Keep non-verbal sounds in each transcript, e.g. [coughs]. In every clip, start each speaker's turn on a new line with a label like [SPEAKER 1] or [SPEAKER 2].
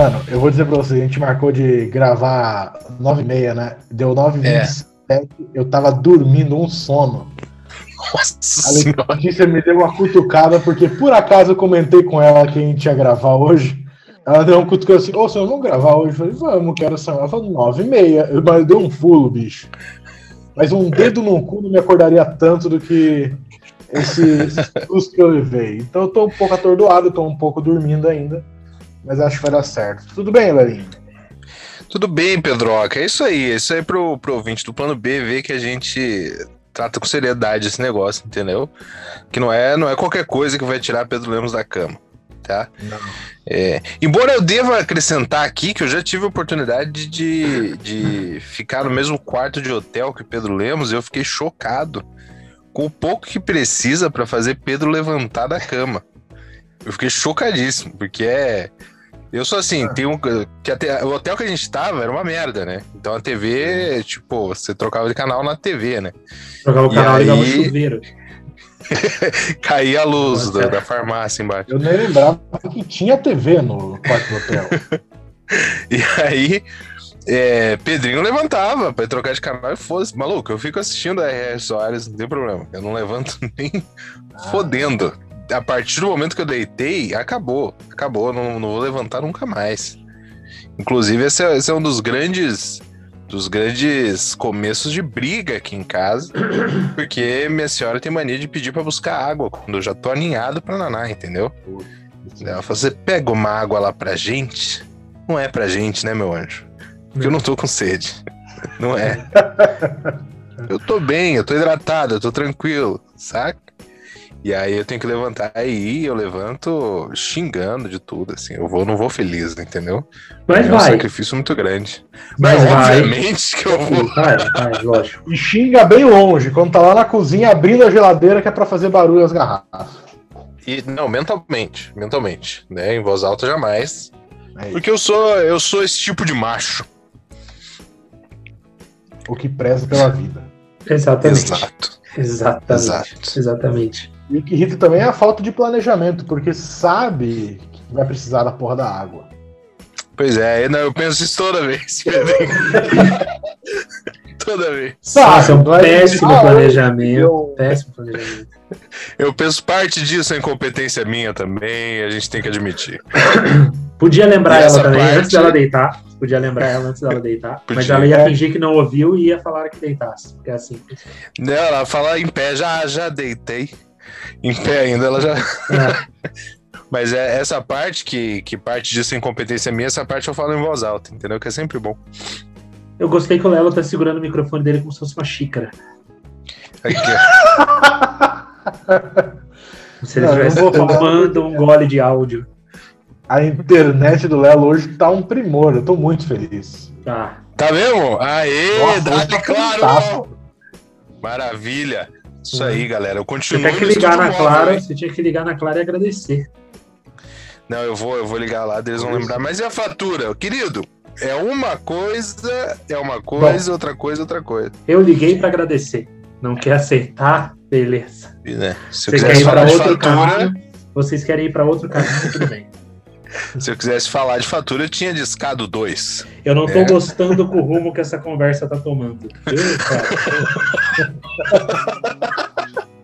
[SPEAKER 1] Mano, eu vou dizer pra você, a gente marcou de gravar 9 e meia, né? Deu 9 e
[SPEAKER 2] É.
[SPEAKER 1] 27, eu tava dormindo um sono.
[SPEAKER 2] Nossa
[SPEAKER 1] A. Letícia me deu uma cutucada, porque por acaso eu comentei com ela que a gente ia gravar hoje. Ela deu um cutucão assim, ô, senhor, vamos gravar hoje? Eu falei, vamos, quero essa. Ela falou, nove e meia. Eu- Mas deu um pulo, bicho. Mas um dedo no cu não me acordaria tanto do que esse, esse susto que eu levei. Então eu tô um pouco atordoado, tô um pouco dormindo ainda. Mas acho que vai dar certo. Tudo bem, Lelinho?
[SPEAKER 2] Tudo bem, Pedroca. É isso aí. É isso aí pro, pro ouvinte do plano B ver que a gente trata com seriedade esse negócio, entendeu? Que não é, não é qualquer coisa que vai tirar Pedro Lemos da cama, tá? É, embora eu deva acrescentar aqui que eu já tive a oportunidade de, de ficar no mesmo quarto de hotel que Pedro Lemos, e eu fiquei chocado com o pouco que precisa para fazer Pedro levantar da cama. Eu fiquei chocadíssimo, porque é. Eu sou assim, tem um. Que até, o hotel que a gente tava era uma merda, né? Então a TV, tipo, você trocava de canal na TV, né?
[SPEAKER 3] Jogar o canal e um
[SPEAKER 2] aí-
[SPEAKER 3] chuveiro. [laughs]
[SPEAKER 2] Caía a luz
[SPEAKER 3] Nossa.
[SPEAKER 2] da, da farmácia embaixo.
[SPEAKER 1] Eu nem lembrava que tinha TV no quarto do hotel. [laughs]
[SPEAKER 2] E aí, é, Pedrinho levantava pra trocar de canal e fosse. Maluco, eu fico assistindo a R.R. Soares, não tem problema. Eu não levanto [laughs] nem fodendo. A partir do momento que eu deitei, acabou. Acabou, não, não vou levantar nunca mais. Inclusive, esse é, esse é um dos grandes. Dos grandes começos de briga aqui em casa, [coughs] porque minha senhora tem mania de pedir pra buscar água quando eu já tô aninhado pra naná, entendeu? Ela falou: você pega uma água lá pra gente? Não é pra gente, né, meu anjo? Porque eu não tô com sede. Não é. [laughs] Eu tô bem, eu tô hidratado, eu tô tranquilo, saca? E aí eu tenho que levantar aí, eu levanto xingando de tudo, assim. Eu vou, não vou feliz, entendeu?
[SPEAKER 3] Mas
[SPEAKER 2] é um
[SPEAKER 3] vai.
[SPEAKER 2] sacrifício muito grande.
[SPEAKER 3] Mas vai.
[SPEAKER 2] Obviamente que eu vou.
[SPEAKER 3] Vai, vai, lógico.
[SPEAKER 1] E xinga bem longe, quando tá lá na cozinha abrindo a geladeira que é pra fazer barulho as garrafas.
[SPEAKER 2] E, não, mentalmente, mentalmente, né? Em voz alta jamais.
[SPEAKER 1] É.
[SPEAKER 2] Porque eu sou, eu sou esse tipo de macho.
[SPEAKER 1] O que preza pela vida.
[SPEAKER 3] Exatamente.
[SPEAKER 2] Exato.
[SPEAKER 3] Exatamente.
[SPEAKER 2] Exato.
[SPEAKER 3] Exatamente.
[SPEAKER 1] E o que irrita também é a falta de planejamento, porque sabe que vai precisar da porra da água.
[SPEAKER 2] Pois é, não, eu penso isso toda vez, [laughs] toda vez.
[SPEAKER 3] Nossa, é um
[SPEAKER 1] é-
[SPEAKER 3] péssimo
[SPEAKER 1] Ah,
[SPEAKER 3] planejamento.
[SPEAKER 1] eu-
[SPEAKER 3] Péssimo planejamento.
[SPEAKER 2] Eu penso parte disso é incompetência minha também, a gente tem que admitir.
[SPEAKER 3] Podia lembrar
[SPEAKER 2] essa
[SPEAKER 3] ela também
[SPEAKER 2] parte-
[SPEAKER 3] antes dela deitar. Podia lembrar ela antes dela deitar. Mas
[SPEAKER 2] Podia.
[SPEAKER 3] ela ia fingir que não ouviu e ia falar que deitasse. Porque é assim.
[SPEAKER 2] Não, ela fala em pé, já, já deitei. Em pé ainda, ela já.
[SPEAKER 3] É. [laughs]
[SPEAKER 2] Mas é essa parte que, que parte disso é incompetência minha, essa parte eu falo em voz alta, entendeu? Que é sempre bom.
[SPEAKER 3] Eu gostei que o Lelo tá segurando o microfone dele como se fosse uma xícara.
[SPEAKER 2] Aqui, ó.
[SPEAKER 3] Como se ele estivesse tomando um gole de áudio.
[SPEAKER 1] A internet do Lelo hoje tá um primor, eu tô muito feliz.
[SPEAKER 3] Tá.
[SPEAKER 2] Tá mesmo? Aê,
[SPEAKER 1] Nossa,
[SPEAKER 2] dá
[SPEAKER 1] tá
[SPEAKER 2] claro! Maravilha! Isso aí, galera. Eu
[SPEAKER 3] Você
[SPEAKER 2] continuo
[SPEAKER 3] tem que
[SPEAKER 2] no
[SPEAKER 3] ligar na Clara, você tinha que ligar na Clara e agradecer.
[SPEAKER 2] Não, eu vou, eu vou ligar lá, eles vão lembrar. Mas e a fatura? Querido, é uma coisa, é uma coisa, outra coisa, outra coisa.
[SPEAKER 3] Eu liguei pra agradecer. Não quer aceitar? Beleza.
[SPEAKER 2] Né, se
[SPEAKER 3] Você quer ir
[SPEAKER 2] de
[SPEAKER 3] outro
[SPEAKER 2] fatura,
[SPEAKER 3] caminho? Vocês querem ir pra outro caminho? Tudo bem.
[SPEAKER 2] Se eu quisesse falar de fatura, eu tinha discado dois.
[SPEAKER 3] Eu não tô
[SPEAKER 2] É.
[SPEAKER 3] gostando com o rumo que essa conversa tá tomando.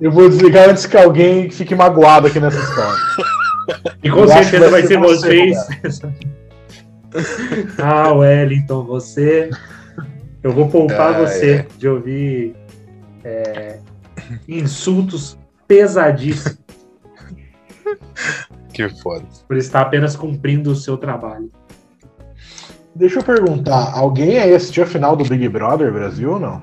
[SPEAKER 1] Eu vou desligar antes que alguém fique magoado aqui nessa história.
[SPEAKER 3] E com
[SPEAKER 1] Eu
[SPEAKER 3] certeza vai ser vocês. ah, Wellington, você. Eu vou poupar
[SPEAKER 2] Ah,
[SPEAKER 3] você
[SPEAKER 2] é.
[SPEAKER 3] de ouvir é, insultos pesadíssimos
[SPEAKER 2] Que foda.
[SPEAKER 3] por estar apenas cumprindo o seu trabalho.
[SPEAKER 1] Deixa eu perguntar, alguém aí assistiu a final do Big Brother Brasil ou não?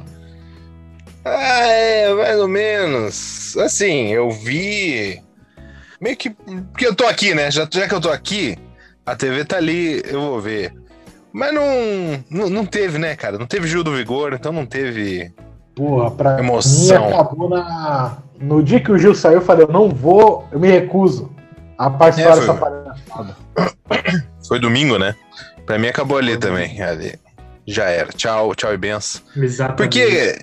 [SPEAKER 2] Ah, é, mais ou menos. Assim, eu vi. Meio que. Porque eu tô aqui, né? Já, já que eu tô aqui, a TV tá ali, eu vou ver. Mas não, não, não teve, né, cara? Não teve Gil do Vigor, então não teve.
[SPEAKER 1] Porra, pra
[SPEAKER 2] Emoção.
[SPEAKER 1] mim acabou na. No dia que o Gil saiu, eu falei, eu não vou, eu me recuso a participar
[SPEAKER 2] É,
[SPEAKER 1] dessa
[SPEAKER 2] foi-
[SPEAKER 1] palhaçada. [coughs]
[SPEAKER 2] Foi domingo, né? Pra mim acabou ali também. Ali. Já era. Tchau, tchau e benção.
[SPEAKER 3] Exatamente.
[SPEAKER 2] Porque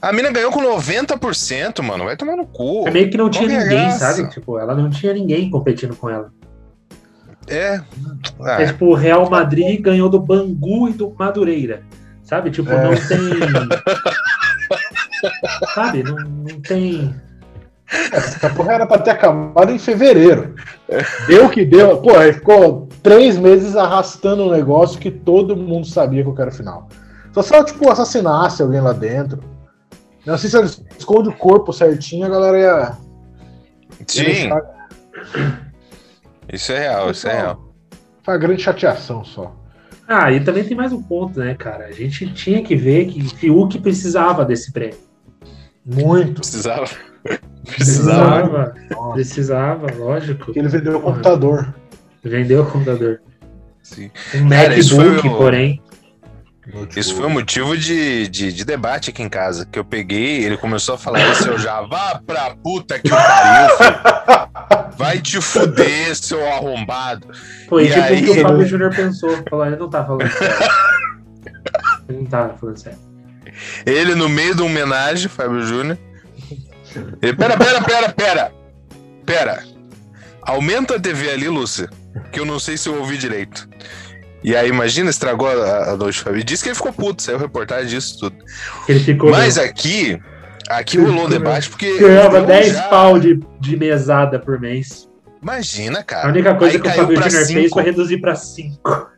[SPEAKER 2] a mina ganhou com 90%, mano. Vai tomar no cu.
[SPEAKER 3] É meio que não tinha
[SPEAKER 2] Qual que é
[SPEAKER 3] ninguém,
[SPEAKER 2] graça?
[SPEAKER 3] sabe? Tipo, ela não tinha ninguém competindo com ela.
[SPEAKER 2] É. Ah,
[SPEAKER 3] É tipo, o Real Madrid ganhou do Bangu e do Madureira. Sabe? Tipo,
[SPEAKER 1] É.
[SPEAKER 3] não tem. [laughs] Sabe? Não, não tem.
[SPEAKER 1] Essa porra era pra ter acabado em fevereiro. Deu o que deu. Pô, aí ficou três meses arrastando um negócio que todo mundo sabia que eu quero final. Só se ela, tipo, assassinasse alguém lá dentro. Não sei se ela esconde o corpo certinho, a galera ia.
[SPEAKER 2] sim, isso é real, isso é real.
[SPEAKER 1] Foi uma grande chateação só.
[SPEAKER 3] Ah, e também tem mais um ponto, né, cara? A gente tinha que ver que Fiuk precisava desse prêmio.
[SPEAKER 1] Muito.
[SPEAKER 2] Precisava. Precisava.
[SPEAKER 3] Precisava, lógico.
[SPEAKER 1] Porque ele vendeu o computador.
[SPEAKER 3] Vendeu o computador.
[SPEAKER 2] Sim.
[SPEAKER 3] Um
[SPEAKER 2] Cara, isso
[SPEAKER 3] MacBook,
[SPEAKER 2] o-
[SPEAKER 3] porém.
[SPEAKER 2] Isso foi um motivo de, de, de debate aqui em casa. Que eu peguei, ele começou a falar isso, eu já vá pra puta que o pariu, filho. Vai te fuder, seu arrombado.
[SPEAKER 3] Foi
[SPEAKER 2] E
[SPEAKER 3] tipo
[SPEAKER 2] aí,
[SPEAKER 3] o que o Fábio Júnior pensou. Falou, ele não tá falando sério. [laughs] Ele não tá falando sério.
[SPEAKER 2] Ele no meio de uma homenagem, Fábio Júnior. [laughs] Ele, pera, pera, pera, pera. Pera. Aumenta a TV ali, Lúcia, que eu não sei se eu ouvi direito. E aí, imagina, estragou a, a noite do Fábio. Disse que ele ficou puto, saiu reportagem disso tudo.
[SPEAKER 3] Ele ficou.
[SPEAKER 2] Mas aqui, aqui rolou um debate porque.
[SPEAKER 3] ganhava
[SPEAKER 2] eu
[SPEAKER 3] 10
[SPEAKER 2] já-
[SPEAKER 3] pau de, de mesada por mês.
[SPEAKER 2] Imagina, cara.
[SPEAKER 3] A única coisa
[SPEAKER 2] Aí
[SPEAKER 3] que o
[SPEAKER 2] pra
[SPEAKER 3] Júnior fez foi reduzir pra 5.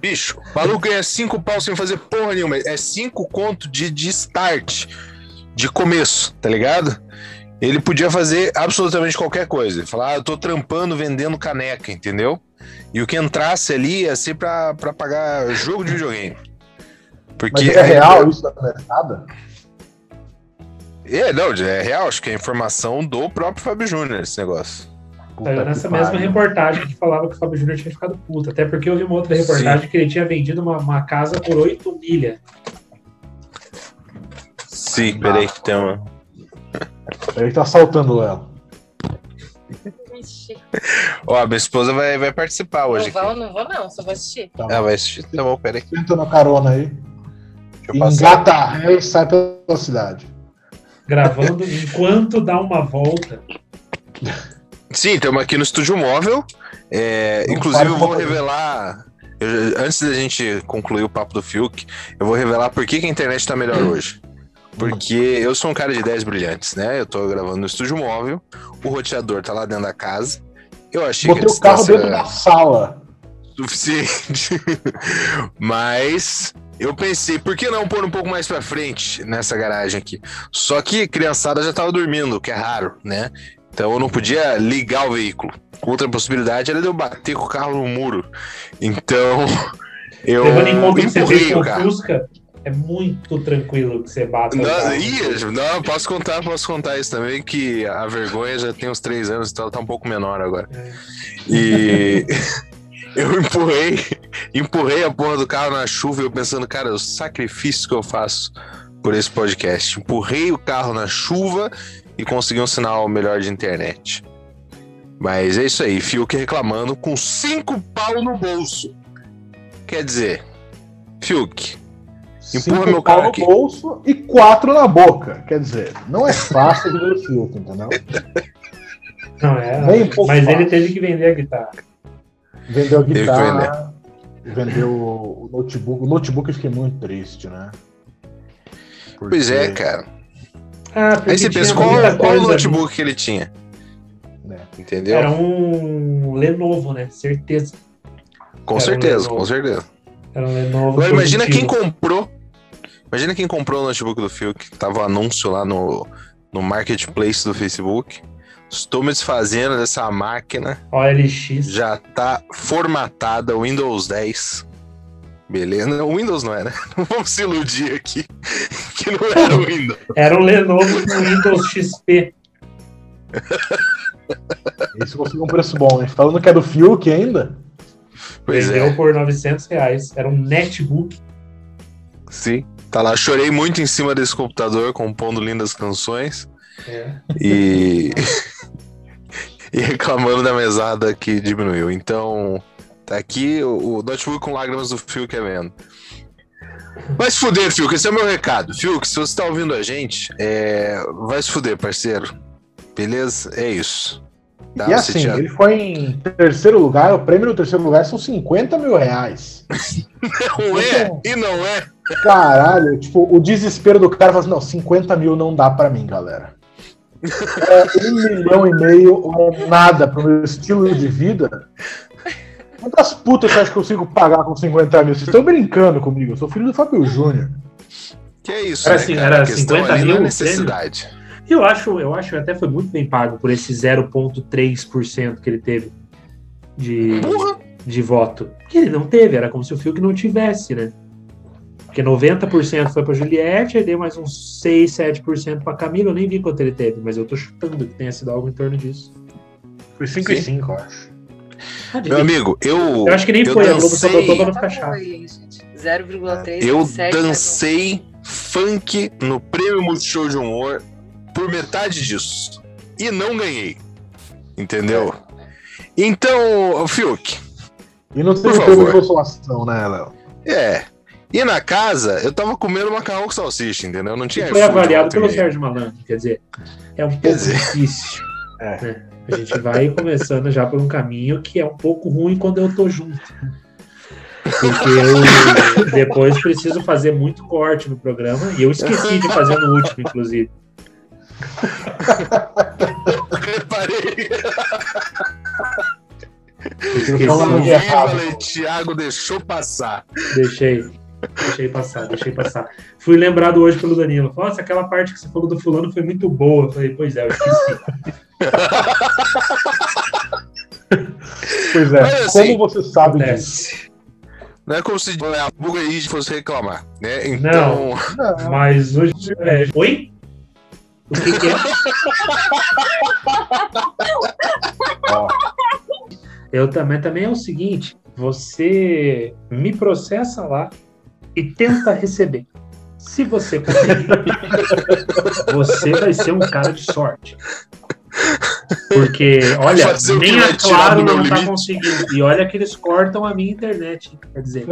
[SPEAKER 2] Bicho, o maluco ganha 5 pau sem fazer porra nenhuma. É 5 conto de, de start, de começo, tá ligado? Ele podia fazer absolutamente qualquer coisa. Falar, ah, eu tô trampando vendendo caneca, entendeu? E o que entrasse ali ia ser pra, pra pagar jogo de videogame. Porque
[SPEAKER 1] Mas é real isso da mesada?
[SPEAKER 2] É, não, é real. Acho que é informação do próprio Fábio Júnior esse negócio.
[SPEAKER 1] Puta que
[SPEAKER 3] nessa
[SPEAKER 1] pariu.
[SPEAKER 3] mesma reportagem que falava que o Fábio Júnior tinha ficado puto. Até porque eu vi uma outra reportagem que ele tinha vendido uma, uma casa por 8 milha.
[SPEAKER 2] Sim, peraí que tem uma.
[SPEAKER 1] Ele tá assaltando ela.
[SPEAKER 2] Ó, minha esposa vai, vai participar hoje.
[SPEAKER 4] não
[SPEAKER 2] Aqui.
[SPEAKER 4] vou, não vou não, só vou assistir.
[SPEAKER 1] Tá
[SPEAKER 2] Ela vai assistir. Tá bom, peraí.
[SPEAKER 1] Senta na carona aí.
[SPEAKER 2] Deixa eu passar.
[SPEAKER 1] Engata a ré e sai pela cidade.
[SPEAKER 3] Gravando enquanto dá uma volta.
[SPEAKER 2] Sim, estamos aqui no estúdio móvel. É, inclusive, eu vou revelar. eu- antes da gente concluir o papo do Fiuk, eu vou revelar por que, que a internet tá melhor hoje. Porque eu sou um cara de ideias brilhantes, né? Eu tô gravando no estúdio móvel, o roteador tá lá dentro da casa. Eu achei
[SPEAKER 1] Botei
[SPEAKER 2] que a
[SPEAKER 1] o carro dentro da sala.
[SPEAKER 2] suficiente. [laughs] Mas eu pensei, por que não pôr um pouco mais pra frente nessa garagem aqui? Só que criançada já tava dormindo, o que é raro, né? Então eu não podia ligar o veículo. Outra possibilidade era de eu bater com o carro no muro. Então [laughs] eu
[SPEAKER 3] Levando em conta que você fez com
[SPEAKER 2] o
[SPEAKER 3] o
[SPEAKER 2] carro.
[SPEAKER 3] Fusca, é muito tranquilo que você bata
[SPEAKER 2] Não, ia, não, posso contar, posso contar isso também, que a vergonha já tem uns três anos, então ela tá um pouco menor agora.
[SPEAKER 3] É.
[SPEAKER 2] E [laughs] eu empurrei, empurrei a porra do carro na chuva e eu pensando, cara, o sacrifício que eu faço por esse podcast. Empurrei o carro na chuva e consegui um sinal melhor de internet. Mas é isso aí, Fiuk reclamando com cinco pau no bolso. Quer dizer, Fiuk, Empurra
[SPEAKER 1] Cinco
[SPEAKER 2] meu
[SPEAKER 1] pau
[SPEAKER 2] carro
[SPEAKER 1] no
[SPEAKER 2] aqui.
[SPEAKER 1] bolso e quatro na boca. Quer dizer, não é fácil de ver o filtro, entendeu?
[SPEAKER 3] Não, é,
[SPEAKER 1] um
[SPEAKER 3] mas ele teve que vender a guitarra.
[SPEAKER 1] Vendeu a guitarra, vendeu o notebook. O notebook eu fiquei muito triste, né? Porque-
[SPEAKER 2] pois é, cara.
[SPEAKER 3] Ah,
[SPEAKER 2] Aí você pensa, qual, qual
[SPEAKER 3] coisa-
[SPEAKER 2] notebook que ele tinha?
[SPEAKER 1] né?
[SPEAKER 2] Entendeu?
[SPEAKER 3] Era um Lenovo, né? Certeza.
[SPEAKER 2] Com
[SPEAKER 3] era um
[SPEAKER 2] certeza,
[SPEAKER 3] Lenovo.
[SPEAKER 2] com certeza.
[SPEAKER 3] Era um Lenovo.
[SPEAKER 2] Agora imagina quem comprou. Imagina quem comprou o notebook do Fiuk. Tava o anúncio lá no, no marketplace do Facebook. Estou me desfazendo dessa máquina.
[SPEAKER 3] OLX.
[SPEAKER 2] Já tá formatada Windows 10. Beleza? Não, Windows não é, né? Não [laughs] vamos se iludir aqui. [laughs] Que não era o Windows.
[SPEAKER 3] Era um Lenovo com Windows XP. [laughs]
[SPEAKER 1] Isso conseguiu um preço bom, hein? Falando que é do Fiuk ainda.
[SPEAKER 2] Pois
[SPEAKER 3] Vendeu
[SPEAKER 2] é.
[SPEAKER 3] por 900 reais. Era um netbook.
[SPEAKER 2] Sim. Tá lá, chorei muito em cima desse computador, compondo lindas canções.
[SPEAKER 3] É.
[SPEAKER 2] e [laughs] e reclamando da mesada que diminuiu. Então, tá aqui o, o notebook com lágrimas do Fiuk é vendo. Vai se fuder, Fiuk, esse é o meu recado. Fiuk, se você tá ouvindo a gente, é, vai se fuder, parceiro. Beleza? É isso. Tá?
[SPEAKER 1] E assim, ele foi em terceiro lugar, o prêmio no terceiro lugar são 50 mil reais. [laughs]
[SPEAKER 2] Não é e não é.
[SPEAKER 1] Caralho, tipo, o desespero do cara fala assim, não, 50 mil não dá pra mim, galera. É um milhão e meio é nada pro meu estilo de vida. Quantas putas você acha que eu consigo pagar com 50 mil? Vocês estão brincando comigo, eu sou filho do Fábio Júnior.
[SPEAKER 2] Que é isso,
[SPEAKER 3] Era
[SPEAKER 2] né,
[SPEAKER 3] assim,
[SPEAKER 2] cara?
[SPEAKER 3] era
[SPEAKER 2] A questão
[SPEAKER 3] 50
[SPEAKER 2] ali
[SPEAKER 3] mil
[SPEAKER 2] é necessidade.
[SPEAKER 3] E eu acho, eu acho que até foi muito bem pago por esse 0,3% que ele teve de,
[SPEAKER 2] Porra!
[SPEAKER 3] de voto. Que ele não teve, era como se o Fiuk não tivesse, né? Porque 90% foi pra Juliette, aí deu mais uns 6, 7% pra Camila. Eu nem vi quanto ele teve, mas eu tô chutando que tenha sido algo em torno disso.
[SPEAKER 1] Foi 5 e 5, eu acho.
[SPEAKER 2] Meu amigo, eu.
[SPEAKER 3] eu acho que nem foi, a Globo só
[SPEAKER 2] dancei-
[SPEAKER 3] botou pra não ficar
[SPEAKER 4] Tá
[SPEAKER 3] chato.
[SPEAKER 4] bom aí, gente. 0,3
[SPEAKER 2] Eu
[SPEAKER 4] 7,
[SPEAKER 2] dancei funk no Prêmio Multishow de Humor por metade disso. E não ganhei. Entendeu? Então, Fiuk,
[SPEAKER 1] E não
[SPEAKER 2] Por
[SPEAKER 1] teve
[SPEAKER 2] favor.
[SPEAKER 1] prêmio de consolação, né, Léo?
[SPEAKER 2] é. E na casa, eu tava comendo macarrão com salsicha, entendeu? Não tinha
[SPEAKER 3] E foi avaliado pelo. Sérgio Malandro, quer dizer, é um pouco
[SPEAKER 2] dizer-
[SPEAKER 3] difícil. [laughs]
[SPEAKER 1] É.
[SPEAKER 3] né? A gente vai começando já por um caminho que é um pouco ruim quando eu tô junto. Porque eu depois preciso fazer muito corte no programa e eu esqueci de fazer no último, inclusive. [laughs]
[SPEAKER 2] Reparei.
[SPEAKER 3] Esqueci,
[SPEAKER 1] errado.
[SPEAKER 2] Viva Thiago deixou passar.
[SPEAKER 3] deixei. Deixei passar, deixei passar. Fui lembrado hoje pelo Danilo. Nossa, aquela parte que você falou do fulano foi muito boa. Eu falei, pois é, eu esqueci. [laughs]
[SPEAKER 1] Pois é,
[SPEAKER 2] Mas, assim,
[SPEAKER 1] como você sabe disso?
[SPEAKER 3] Acontece.
[SPEAKER 2] Não é como se a Bugaí fosse reclamar, né? Então,
[SPEAKER 1] Não,
[SPEAKER 3] Mas hoje. É... Oi? O que, que é? [laughs] Eu também, também é o seguinte: você me processa lá e tenta receber. Se você conseguir, você vai ser um cara de sorte. Porque, olha,
[SPEAKER 2] Fazer
[SPEAKER 3] nem a Claro não tá
[SPEAKER 2] limite.
[SPEAKER 3] conseguindo. E olha que eles cortam a minha internet. Quer dizer,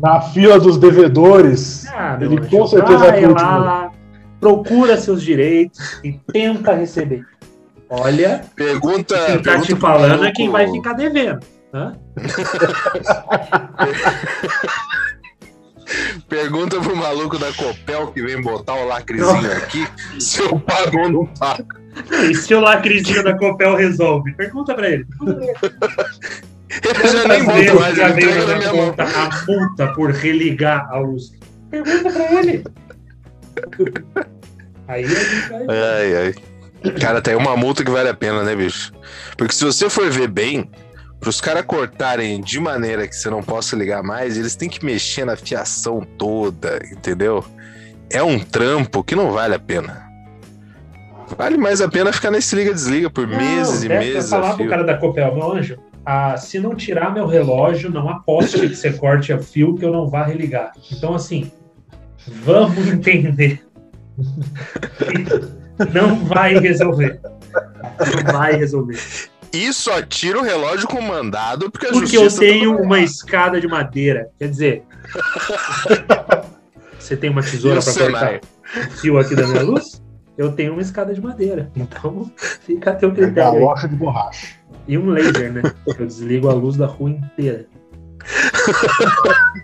[SPEAKER 1] na fila dos devedores,
[SPEAKER 3] ah,
[SPEAKER 1] ele com certeza
[SPEAKER 3] vai
[SPEAKER 1] é o último.
[SPEAKER 3] lá, procura seus direitos e tenta receber. Olha,
[SPEAKER 2] pergunta.
[SPEAKER 3] quem tá
[SPEAKER 2] pergunta
[SPEAKER 3] te falando é quem vai ficar devendo. Hã? [laughs]
[SPEAKER 2] Pergunta pro maluco da Copel que vem botar o lacrezinho aqui se eu pago ou não pago.
[SPEAKER 3] E se o lacrezinho da Copel resolve? Pergunta pra ele.
[SPEAKER 2] Ele já nem
[SPEAKER 3] vezes
[SPEAKER 2] mais,
[SPEAKER 3] já
[SPEAKER 2] ele entrega na minha mão.
[SPEAKER 3] conta a multa por religar a luz? Pergunta pra ele. Aí a gente vai.
[SPEAKER 2] Ai, ai. Cara, tem uma multa que vale a pena, né, bicho? Porque se você for ver bem, pros caras cortarem de maneira que você não possa ligar mais, eles têm que mexer na fiação toda, entendeu? É um trampo que não vale a pena. Vale mais a pena ficar nesse liga-desliga por meses e meses
[SPEAKER 3] falar
[SPEAKER 2] a
[SPEAKER 3] pro cara da Copel, meu anjo, ah, se não tirar meu relógio, não aposte que você corte a fio que eu não vá religar. Então, assim, vamos [laughs] entender. Não vai resolver. Não vai resolver.
[SPEAKER 2] E só tira o relógio com mandado porque a
[SPEAKER 3] Porque eu tenho
[SPEAKER 2] tá
[SPEAKER 3] uma escada de madeira. Quer dizer, [laughs] você tem uma tesoura para cortar o fio aqui da minha luz? Eu tenho uma escada de madeira. Então, fica a teu
[SPEAKER 1] é
[SPEAKER 3] critério. aí.
[SPEAKER 1] galocha de borracha.
[SPEAKER 3] E um laser, né? Eu desligo a luz da rua inteira. [laughs]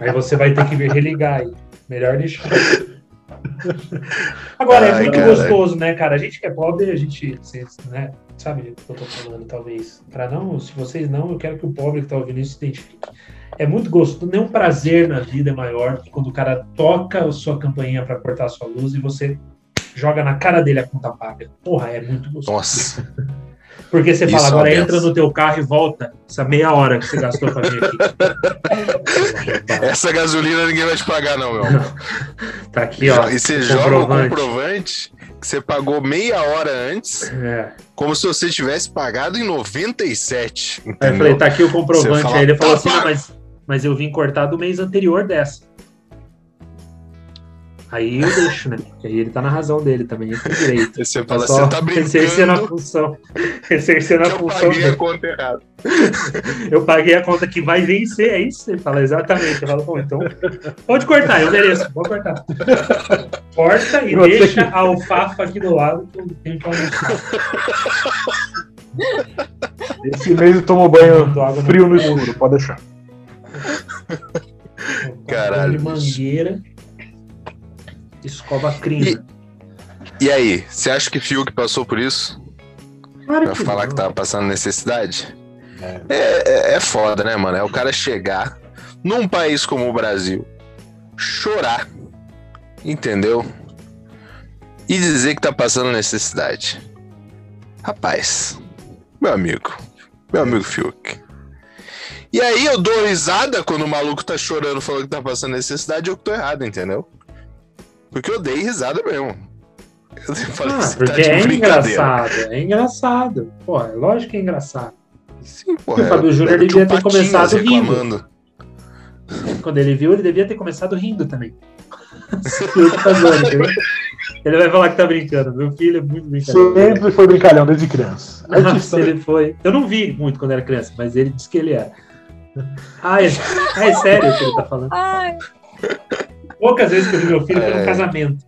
[SPEAKER 3] Aí você vai ter que vir religar aí. Melhor deixar. Agora, é
[SPEAKER 2] Ai,
[SPEAKER 3] muito
[SPEAKER 2] caralho.
[SPEAKER 3] gostoso, né, cara? A gente que é pobre, a gente, vocês, né, sabe o que eu tô falando, talvez. Para não, se vocês não, eu quero que o pobre que tá ouvindo isso se identifique. É muito gostoso, nenhum prazer na vida é maior que quando o cara toca a sua campainha para cortar a sua luz e você joga na cara dele a conta paga. Porra, é muito gostoso.
[SPEAKER 2] Nossa, [laughs]
[SPEAKER 3] Porque você fala, agora entra no teu carro e volta essa meia hora que você gastou pra vir aqui. [laughs]
[SPEAKER 2] essa gasolina ninguém vai te pagar, não, meu.
[SPEAKER 3] tá aqui, ó.
[SPEAKER 2] e você joga o
[SPEAKER 3] comprovante.
[SPEAKER 2] que você pagou meia hora antes,
[SPEAKER 3] É.
[SPEAKER 2] como se você tivesse pagado em 97.
[SPEAKER 3] Aí eu
[SPEAKER 2] Entendeu?
[SPEAKER 3] falei, tá aqui o comprovante.
[SPEAKER 2] Fala,
[SPEAKER 3] Aí ele falou
[SPEAKER 2] "Tá
[SPEAKER 3] assim, mas, mas eu vim cortar do mês anterior dessa. Aí eu deixo, né? Porque aí ele tá na razão dele também, ele tem direito.
[SPEAKER 2] Aí você
[SPEAKER 3] É
[SPEAKER 2] fala,
[SPEAKER 3] só
[SPEAKER 2] você tá
[SPEAKER 3] exercendo a
[SPEAKER 2] brincando
[SPEAKER 3] função. [laughs] Exercendo a
[SPEAKER 2] que eu
[SPEAKER 3] função
[SPEAKER 2] paguei a
[SPEAKER 3] dele.
[SPEAKER 2] conta errada. [laughs]
[SPEAKER 3] Eu paguei a conta que vai vencer, é isso? Ele fala exatamente. Eu falo, bom, então pode cortar, eu mereço, vou cortar. Corta e
[SPEAKER 1] Você
[SPEAKER 3] deixa a alfafa aqui do lado que eu tenho que.
[SPEAKER 1] Esse mês ele tomou banho
[SPEAKER 3] água
[SPEAKER 1] frio no escuro, pode deixar.
[SPEAKER 2] Caralho,
[SPEAKER 3] De mangueira. Escova crina.
[SPEAKER 2] E aí, você acha que Fiuk passou por isso?
[SPEAKER 3] Claro
[SPEAKER 2] Pra falar
[SPEAKER 3] não.
[SPEAKER 2] que tava passando necessidade?
[SPEAKER 1] É.
[SPEAKER 2] É, é, é foda, né, mano? É o cara chegar num país como o Brasil, chorar, entendeu? E dizer que tá passando necessidade. Rapaz, meu amigo, meu amigo Fiuk. E aí eu dou risada quando o maluco tá chorando falando que tá passando necessidade, eu que tô errado, entendeu? Porque eu dei risada mesmo. Eu [laughs] falei,
[SPEAKER 3] Ah,
[SPEAKER 2] "Você tá
[SPEAKER 3] porque
[SPEAKER 2] de
[SPEAKER 3] é
[SPEAKER 2] brincadeira."
[SPEAKER 3] engraçado, é engraçado. Pô, é lógico que é engraçado.
[SPEAKER 2] Sim, porra.
[SPEAKER 3] O Fábio Júnior devia ter começado rindo.
[SPEAKER 2] reclamando.
[SPEAKER 3] Quando ele viu, ele devia ter começado rindo também. [laughs] Ele tá? Ele vai falar que tá brincando. Meu filho é muito brincalhão.
[SPEAKER 1] Sempre foi brincalhão desde criança. [laughs]
[SPEAKER 3] Nossa, ele foi. Eu não vi muito quando era criança, mas ele disse que ele era. Ah, é, ah, é sério o que ele tá falando.
[SPEAKER 4] Ai,
[SPEAKER 3] Poucas vezes que eu vi meu filho foi
[SPEAKER 2] É.
[SPEAKER 3] num casamento.